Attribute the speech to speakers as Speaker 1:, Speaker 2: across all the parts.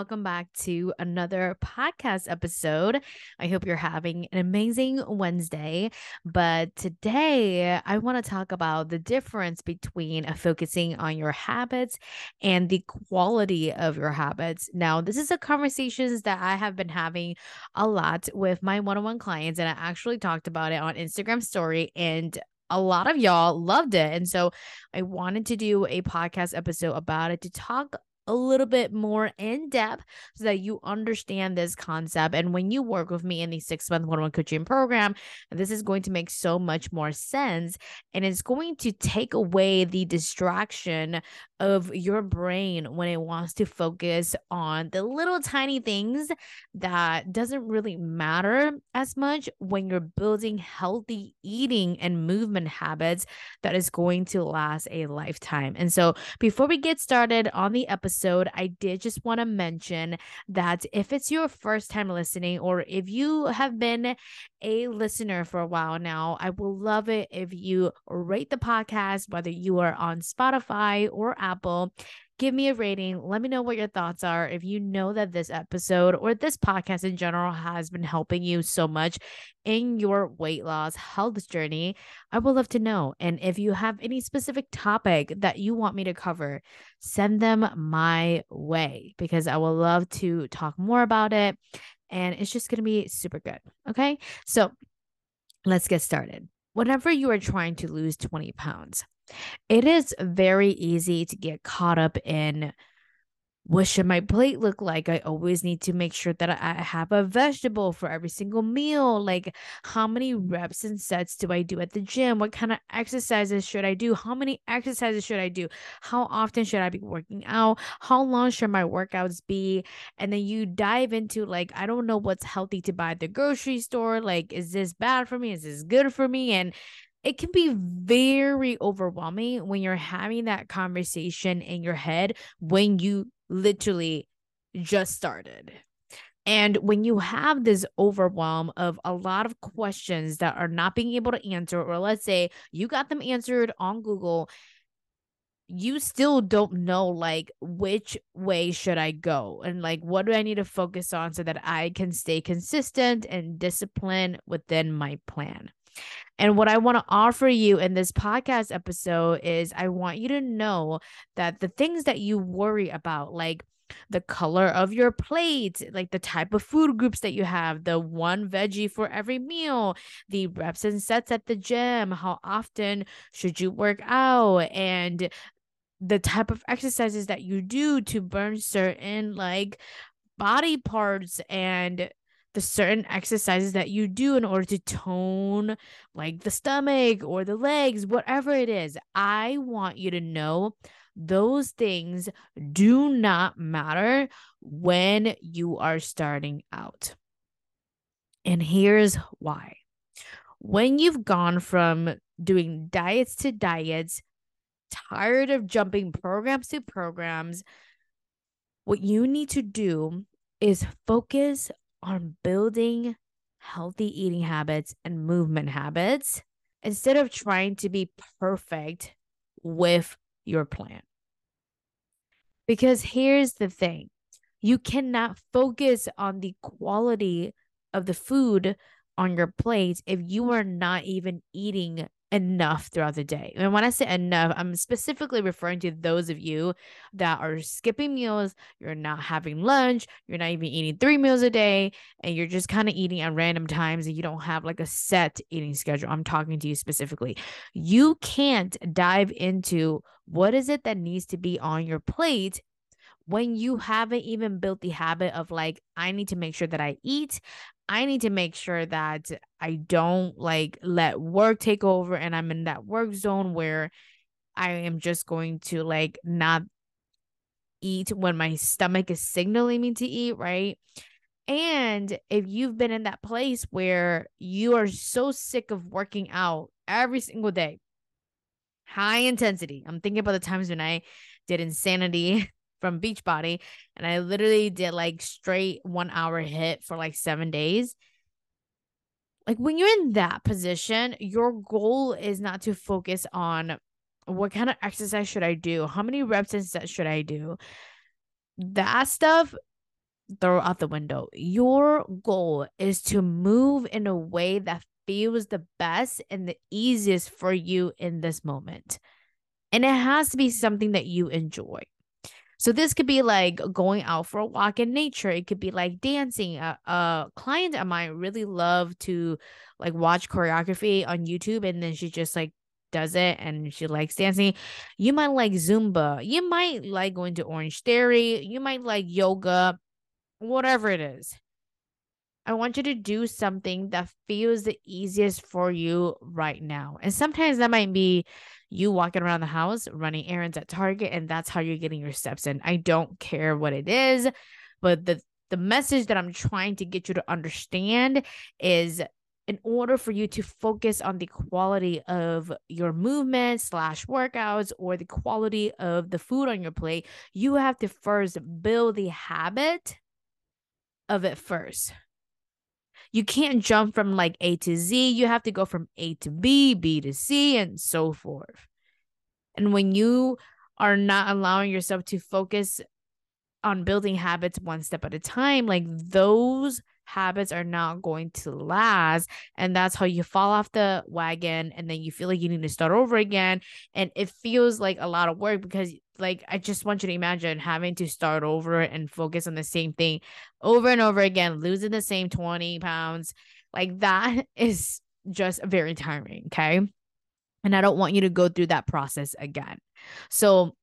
Speaker 1: Welcome back to another podcast episode. I hope you're having an amazing Wednesday. But today, I want to talk about the difference between focusing on your habits and the quality of your habits. Now, this is a conversations that I have been having a lot with my one-on-one clients, and I actually talked about it on Instagram story and a lot of y'all loved it. And so I wanted to do a podcast episode about it to talk a little bit more in depth so that you understand this concept. And when you work with me in the six month one on one coaching program, this is going to make so much more sense. And it's going to take away the distraction of your brain when it wants to focus on the little tiny things that doesn't really matter as much when you're building healthy eating and movement habits that is going to last a lifetime. And so before we get started on the episode, I did just want to mention that if it's your first time listening or if you have been a listener for a while now, I will love it if you rate the podcast, whether you are on Spotify or Apple. Give me a rating. Let me know what your thoughts are. If you know that this episode or this podcast in general has been helping you so much in your weight loss health journey, I would love to know. And if you have any specific topic that you want me to cover, send them my way because I would love to talk more about it and it's just going to be super good. Okay. So let's get started. Whenever you are trying to lose 20 pounds, it is very easy to get caught up in what should my plate look like? I always need to make sure that I have a vegetable for every single meal. Like, how many reps and sets do I do at the gym? What kind of exercises should I do? How many exercises should I do? How often should I be working out? How long should my workouts be? And then you dive into, like, I don't know what's healthy to buy at the grocery store. Like, is this bad for me? Is this good for me? And it can be very overwhelming when you're having that conversation in your head when you literally just started. And when you have this overwhelm of a lot of questions that are not being able to answer, or let's say you got them answered on Google, you still don't know like which way should I go and like what do I need to focus on so that I can stay consistent and disciplined within my plan. And what I want to offer you in this podcast episode is I want you to know that the things that you worry about, like the color of your plate, like the type of food groups that you have, the one veggie for every meal, the reps and sets at the gym, how often should you work out, and the type of exercises that you do to burn certain like body parts and the certain exercises that you do in order to tone like the stomach or the legs, whatever it is. I want you to know those things do not matter when you are starting out. And here's why. When you've gone from doing diets to diets, tired of jumping programs to programs, what you need to do is focus on building healthy eating habits and movement habits instead of trying to be perfect with your plan. Because here's the thing you cannot focus on the quality of the food on your plate if you are not even eating enough throughout the day. And when I say enough, I'm specifically referring to those of you that are skipping meals, you're not having lunch, you're not even eating three meals a day, and you're just kind of eating at random times and you don't have like a set eating schedule. I'm talking to you specifically. You can't dive into what is it that needs to be on your plate when you haven't even built the habit of like, I need to make sure that I eat. I need to make sure that I don't like let work take over and I'm in that work zone where I am just going to like not eat when my stomach is signaling me to eat, right? And if you've been in that place where you are so sick of working out every single day, high intensity. I'm thinking about the times when I did insanity from Beachbody and I literally did like straight one hour HIIT for like seven days. Like when you're in that position, your goal is not to focus on what kind of exercise should I do? How many reps and sets should I do? That stuff throw out the window. Your goal is to move in a way that feels the best and the easiest for you in this moment. And it has to be something that you enjoy. So this could be like going out for a walk in nature. It could be like dancing. A, a client of mine really love to like watch choreography on YouTube and then she just like does it and she likes dancing. You might like Zumba. You might like going to Orange Theory. You might like yoga, whatever it is. I want you to do something that feels the easiest for you right now. And sometimes that might be you walking around the house, running errands at Target, and that's how you're getting your steps in. I don't care what it is, but the the message that I'm trying to get you to understand is in order for you to focus on the quality of your movement slash workouts or the quality of the food on your plate, you have to first build the habit of it first. You can't jump from like A to Z. You have to go from A to B, B to C, and so forth. And when you are not allowing yourself to focus on building habits one step at a time, like those habits are not going to last. And that's how you fall off the wagon. And then you feel like you need to start over again. And it feels like a lot of work because, like, I just want you to imagine having to start over and focus on the same thing over and over again, losing the same 20 pounds. Like, that is just very tiring. Okay. And I don't want you to go through that process again. So,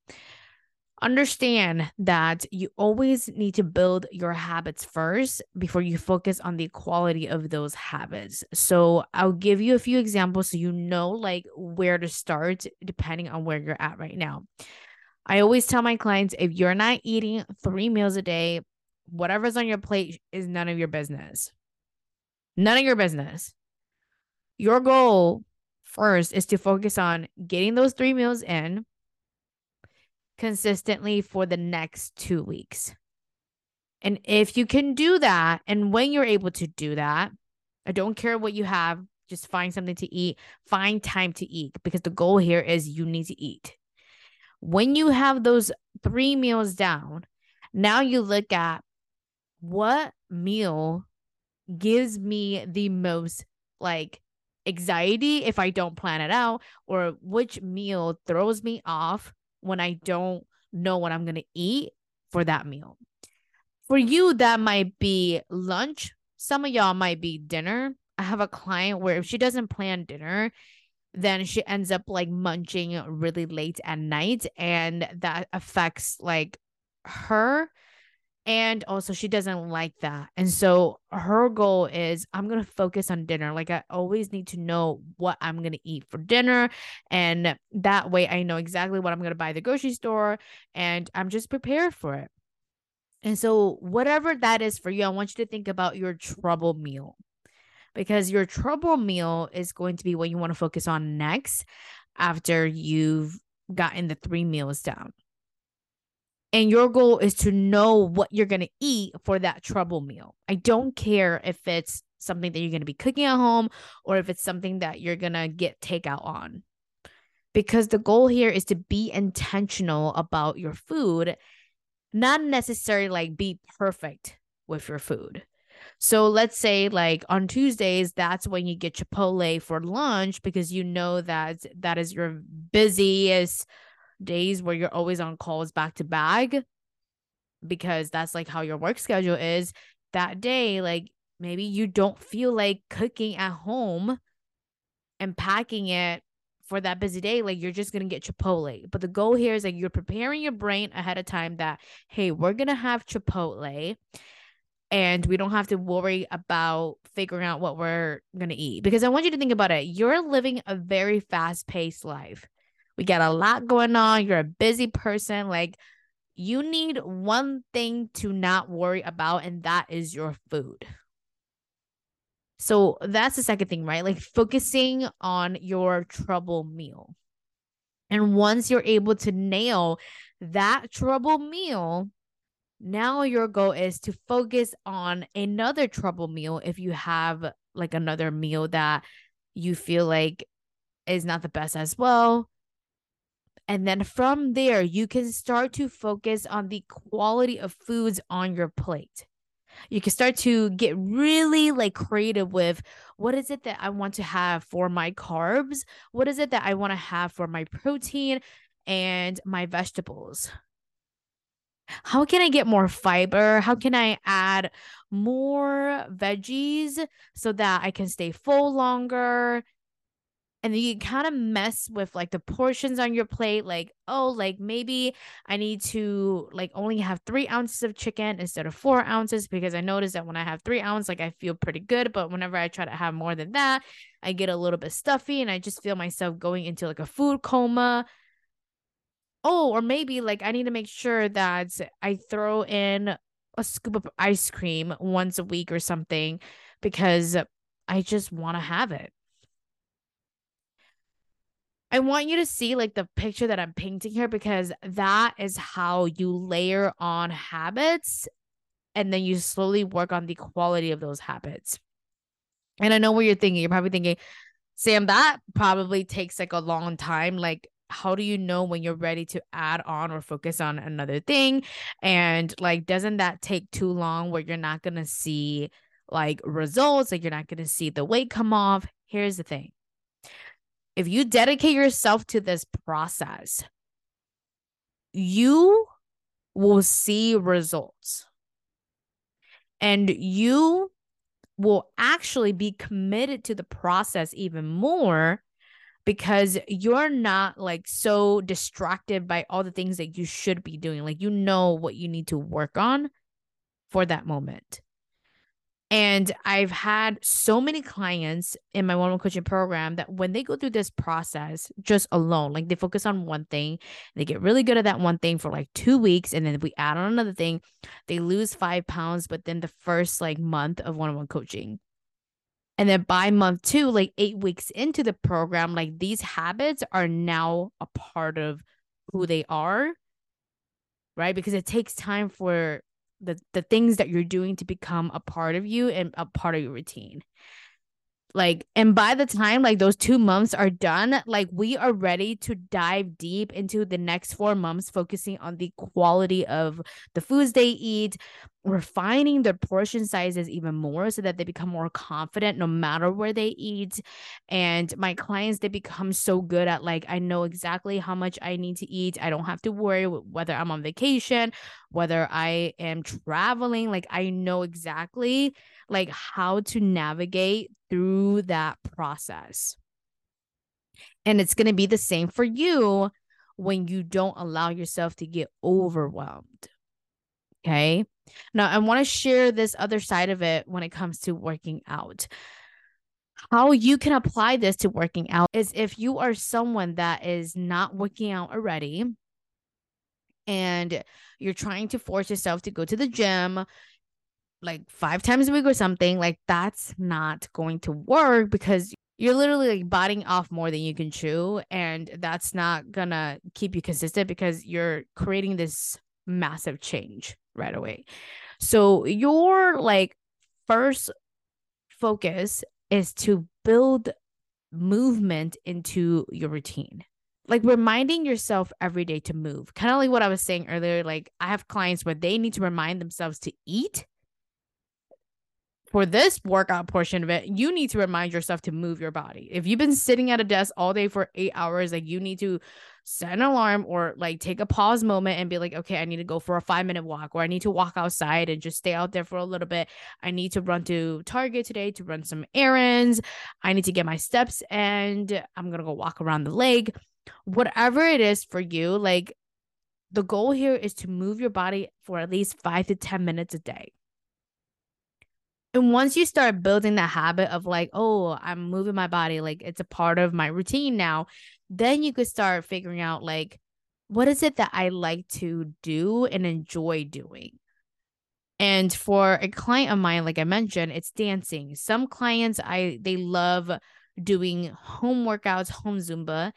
Speaker 1: understand that you always need to build your habits first before you focus on the quality of those habits. So, I'll give you a few examples so you know like where to start depending on where you're at right now. I always tell my clients if you're not eating 3 meals a day, whatever's on your plate is none of your business. None of your business. Your goal first is to focus on getting those 3 meals in consistently for the next two weeks. And if you can do that, and when you're able to do that, I don't care what you have, just find something to eat, find time to eat because the goal here is you need to eat. When you have those three meals down, now you look at what meal gives me the most like anxiety if I don't plan it out, or which meal throws me off when I don't know what I'm going to eat for that meal. For you, that might be lunch. Some of y'all might be dinner. I have a client where if she doesn't plan dinner, then she ends up like munching really late at night. And that affects like her and also, she doesn't like that. And so, her goal is I'm going to focus on dinner. Like, I always need to know what I'm going to eat for dinner. And that way, I know exactly what I'm going to buy at the grocery store and I'm just prepared for it. And so, whatever that is for you, I want you to think about your trouble meal because your trouble meal is going to be what you want to focus on next after you've gotten the three meals down and your goal is to know what you're going to eat for that trouble meal. I don't care if it's something that you're going to be cooking at home or if it's something that you're going to get takeout on. Because the goal here is to be intentional about your food, not necessarily like be perfect with your food. So let's say like on Tuesdays, that's when you get Chipotle for lunch because you know that that is your busiest days where you're always on calls back to back because that's like how your work schedule is that day like maybe you don't feel like cooking at home and packing it for that busy day like you're just going to get chipotle. But the goal here is like you're preparing your brain ahead of time that hey we're going to have chipotle and we don't have to worry about figuring out what we're going to eat. Because i want you to think about it you're living a very fast paced life we got a lot going on. You're a busy person. Like you need one thing to not worry about, and that is your food. So that's the second thing, right? Like focusing on your trouble meal. And once you're able to nail that trouble meal, now your goal is to focus on another trouble meal if you have like another meal that you feel like is not the best as well. And then from there, you can start to focus on the quality of foods on your plate. You can start to get really like creative with what is it that I want to have for my carbs? What is it that I want to have for my protein and my vegetables? how can I get more fiber? How can I add more veggies so that I can stay full longer? And then you kind of mess with like the portions on your plate, like, oh, like maybe I need to like only have three ounces of chicken instead of four ounces because I notice that when I have three ounces, like I feel pretty good. But whenever I try to have more than that, I get a little bit stuffy and I just feel myself going into like a food coma oh, or maybe like I need to make sure that I throw in a scoop of ice cream once a week or something because I just want to have it. I want you to see like the picture that I'm painting here because that is how you layer on habits and then you slowly work on the quality of those habits. And I know what you're thinking. You're probably thinking, Sam, that probably takes like a long time. Like, how do you know when you're ready to add on or focus on another thing and like doesn't that take too long where you're not going to see like results like you're not going to see the weight come off here's the thing if you dedicate yourself to this process you will see results and you will actually be committed to the process even more because you're not like so distracted by all the things that you should be doing. Like you know what you need to work on for that moment. And I've had so many clients in my one on one coaching program that when they go through this process just alone, like they focus on one thing, they get really good at that one thing for like two weeks. And then we add on another thing, they lose five pounds. But then the first like month of one on one coaching, and then by month two, like eight weeks into the program, like these habits are now a part of who they are. Right. Because it takes time for the, the things that you're doing to become a part of you and a part of your routine. Like and by the time like those two months are done like we are ready to dive deep into the next four months focusing on the quality of the foods they eat refining their portion sizes even more so that they become more confident no matter where they eat and my clients they become so good at like i know exactly how much i need to eat i don't have to worry whether i'm on vacation whether i am traveling like i know exactly like how to navigate through that process. And it's going to be the same for you when you don't allow yourself to get overwhelmed. Okay. Now, I want to share this other side of it when it comes to working out. How you can apply this to working out is if you are someone that is not working out already and you're trying to force yourself to go to the gym, like five times a week or something, like that's not going to work because you're literally like biting off more than you can chew. And that's not gonna keep you consistent because you're creating this massive change right away. So your like first focus is to build movement into your routine like reminding yourself every day to move kind of like what i was saying earlier like i have clients where they need to remind themselves to eat for this workout portion of it, you need to remind yourself to move your body. If you've been sitting at a desk all day for eight hours, like you need to set an alarm or like take a pause moment and be like, okay, I need to go for a five minute walk or I need to walk outside and just stay out there for a little bit. I need to run to Target today to run some errands. I need to get my steps and I'm going to go walk around the lake. Whatever it is for you, like the goal here is to move your body for at least five to 10 minutes a day. And once you start building that habit of like, oh, I'm moving my body, like it's a part of my routine now, then you could start figuring out like, what is it that I like to do and enjoy doing? And for a client of mine, like I mentioned, it's dancing. Some clients I they love doing home workouts, home Zumba.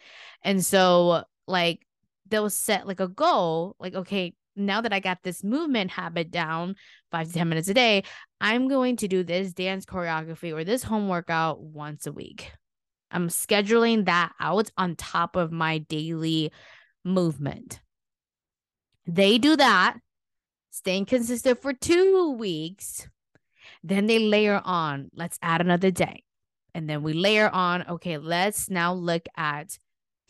Speaker 1: And so like they'll set like a goal, like, okay, now that I got this movement habit down five to 10 minutes a day, I'm going to do this dance choreography or this home workout once a week. I'm scheduling that out on top of my daily movement. They do that, staying consistent for two weeks. Then they layer on, let's add another day. And then we layer on, okay, let's now look at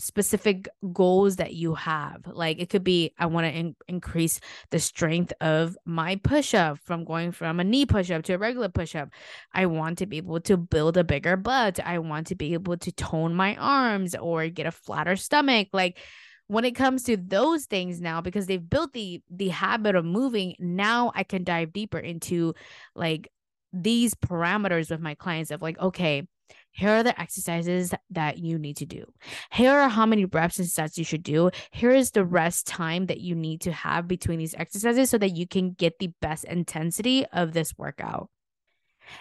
Speaker 1: specific goals that you have. Like it could be, I want to in- increase the strength of my push up from going from a knee push up to a regular push up. I want to be able to build a bigger butt. I want to be able to tone my arms or get a flatter stomach. Like when it comes to those things now because they've built the the habit of moving now i can dive deeper into like these parameters with my clients of like okay here are the exercises that you need to do. Here are how many reps and sets you should do. Here is the rest time that you need to have between these exercises so that you can get the best intensity of this workout.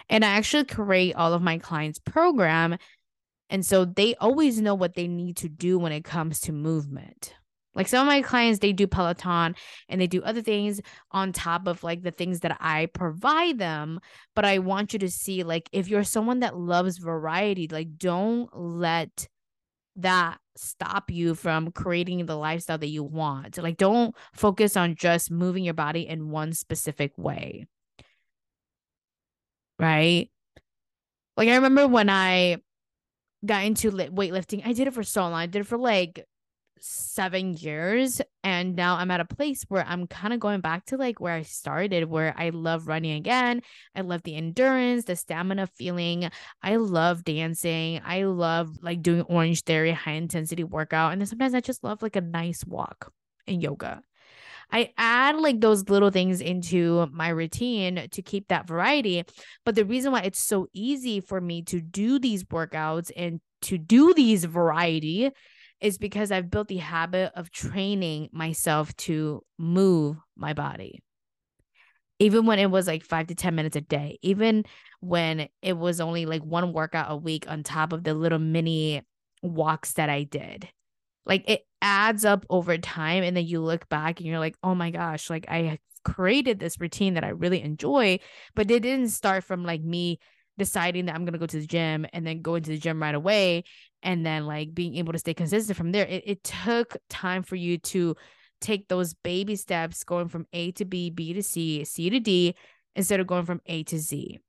Speaker 1: And I actually create all of my clients' program. And so they always know what they need to do when it comes to movement. Like some of my clients, they do Peloton and they do other things on top of like the things that I provide them. But I want you to see, like, if you're someone that loves variety, like, don't let that stop you from creating the lifestyle that you want. Like, don't focus on just moving your body in one specific way. Right. Like, I remember when I got into weightlifting, I did it for so long. I did it for like seven years and now i'm at a place where i'm kind of going back to like where i started where i love running again. I love the endurance the stamina feeling. I love dancing. I love like doing orange theory high intensity workout and then sometimes i just love like a nice walk and yoga. I add like those little things into my routine to keep that variety. But the reason why it's so easy for me to do these workouts and to do these variety is because I've built the habit of training myself to move my body. Even when it was like five to 10 minutes a day, even when it was only like one workout a week on top of the little mini walks that I did. Like it adds up over time. And then you look back and you're like, oh my gosh, like I created this routine that I really enjoy, but it didn't start from like me deciding that I'm going to go to the gym and then go into the gym right away and then like being able to stay consistent from there. It, it took time for you to take those baby steps going from A to B, B to C, C to D instead of going from A to Z.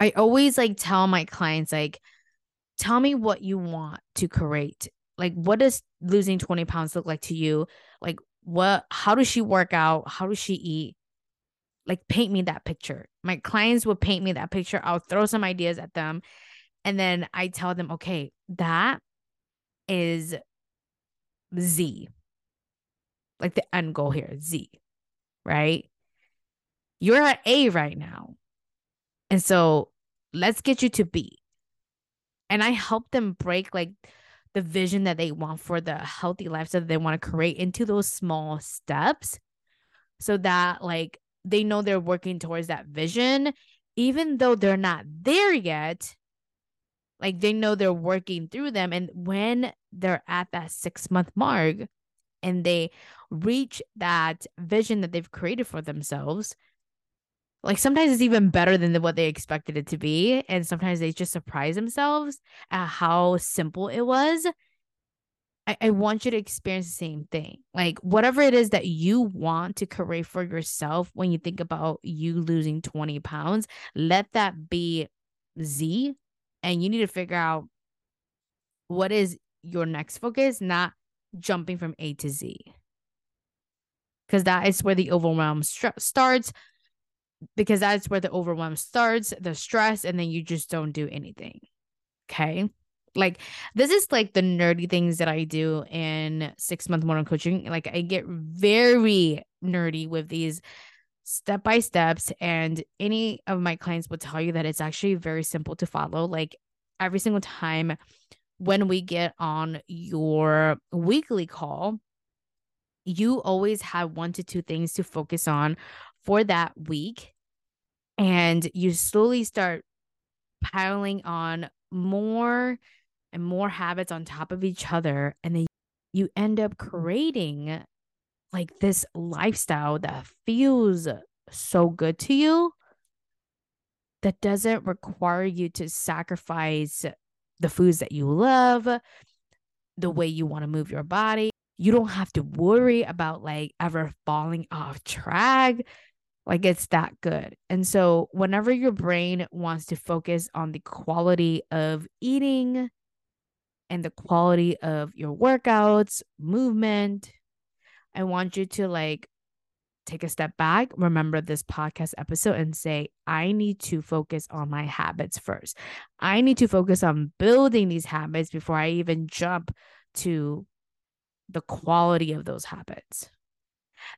Speaker 1: I always like tell my clients like tell me what you want to create. Like what does losing 20 pounds look like to you? Like what how does she work out? How does she eat? like paint me that picture. My clients will paint me that picture. I'll throw some ideas at them. And then I tell them, okay, that is Z. Like the end goal here, Z, right? You're at A right now. And so let's get you to B. And I help them break like the vision that they want for the healthy lifestyle that they want to create into those small steps so that like they know they're working towards that vision, even though they're not there yet. Like they know they're working through them. And when they're at that six month mark and they reach that vision that they've created for themselves, like sometimes it's even better than what they expected it to be. And sometimes they just surprise themselves at how simple it was I, I want you to experience the same thing. Like whatever it is that you want to create for yourself when you think about you losing 20 pounds, let that be Z. And you need to figure out what is your next focus, not jumping from A to Z. Because that is where the overwhelm st- starts. Because that's where the overwhelm starts, the stress, and then you just don't do anything. Okay. Like this is like the nerdy things that I do in six month one coaching. Like I get very nerdy with these step by steps, and any of my clients will tell you that it's actually very simple to follow. Like every single time when we get on your weekly call, you always have one to two things to focus on for that week. And you slowly start piling on more and more habits on top of each other. And then you end up creating like this lifestyle that feels so good to you that doesn't require you to sacrifice the foods that you love, the way you want to move your body. You don't have to worry about like ever falling off track. Like it's that good. And so, whenever your brain wants to focus on the quality of eating and the quality of your workouts, movement, I want you to like take a step back, remember this podcast episode, and say, I need to focus on my habits first. I need to focus on building these habits before I even jump to the quality of those habits.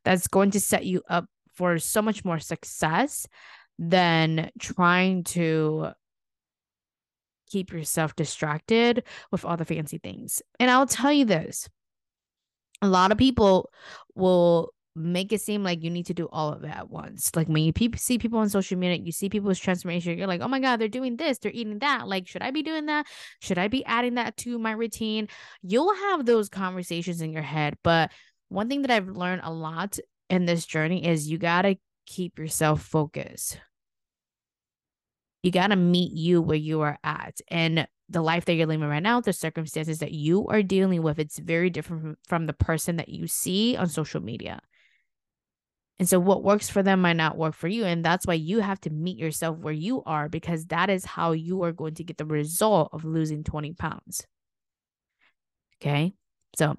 Speaker 1: That's going to set you up for so much more success than trying to keep yourself distracted with all the fancy things. And I'll tell you this a lot of people will make it seem like you need to do all of it at once. Like when you pe- see people on social media, you see people's transformation, you're like, oh my God, they're doing this, they're eating that. Like, should I be doing that? Should I be adding that to my routine? You'll have those conversations in your head. But one thing that I've learned a lot in this journey is you got to keep yourself focused. You got to meet you where you are at. And the life that you're living right now, the circumstances that you are dealing with, it's very different from, the person that you see on social media. And so, what works for them might not work for you. And that's why you have to meet yourself where you are, because that is how you are going to get the result of losing 20 pounds. Okay. So,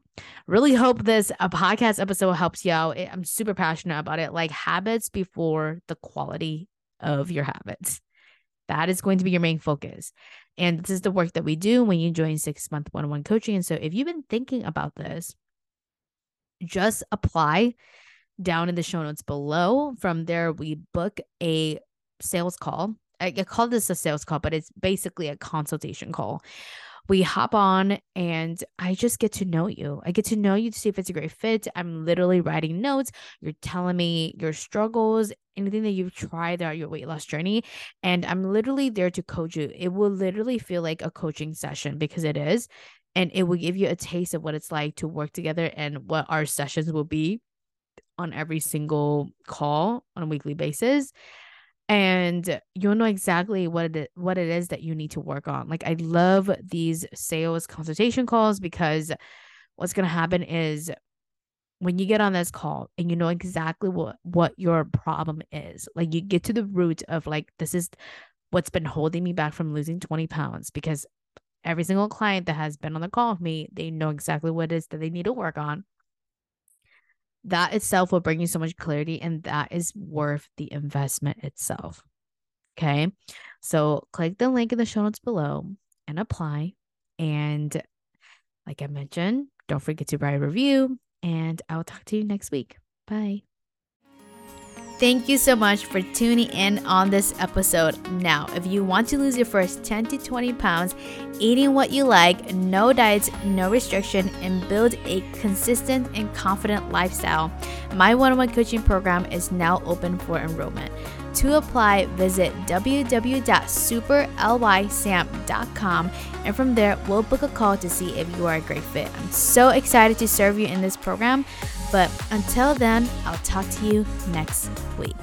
Speaker 1: really hope this a podcast episode helps you out. I'm super passionate about it. Like habits before the quality of your habits. That is going to be your main focus. And this is the work that we do when you join six month one on one coaching. And so, if you've been thinking about this, just apply down in the show notes below. From there, we book a sales call. I, I call this a sales call, but it's basically a consultation call. We hop on and I just get to know you. I get to know you to see if it's a great fit. I'm literally writing notes. You're telling me your struggles, anything that you've tried throughout your weight loss journey. And I'm literally there to coach you. It will literally feel like a coaching session because it is. And it will give you a taste of what it's like to work together and what our sessions will be on every single call on a weekly basis and you'll know exactly what it what it is that you need to work on. Like I love these sales consultation calls because what's going to happen is when you get on this call and you know exactly what what your problem is. Like you get to the root of like this is what's been holding me back from losing 20 pounds because every single client that has been on the call with me, they know exactly what it is that they need to work on that itself will bring you so much clarity and that is worth the investment itself. Okay. So click the link in the show notes below and apply. And like I mentioned, don't forget to write a review and I'll talk to you next week. Bye. Thank you so much for tuning in on this episode. Now, if you want to lose your first 10 to 20 pounds, eating what you like, no diets, no restriction, and build a consistent and confident lifestyle, my one on one coaching program is now open for enrollment. To apply, visit www.superlysam.com and from there, we'll book a call to see if you are a great fit. I'm so excited to serve you in this program, but until then, I'll talk to you next week.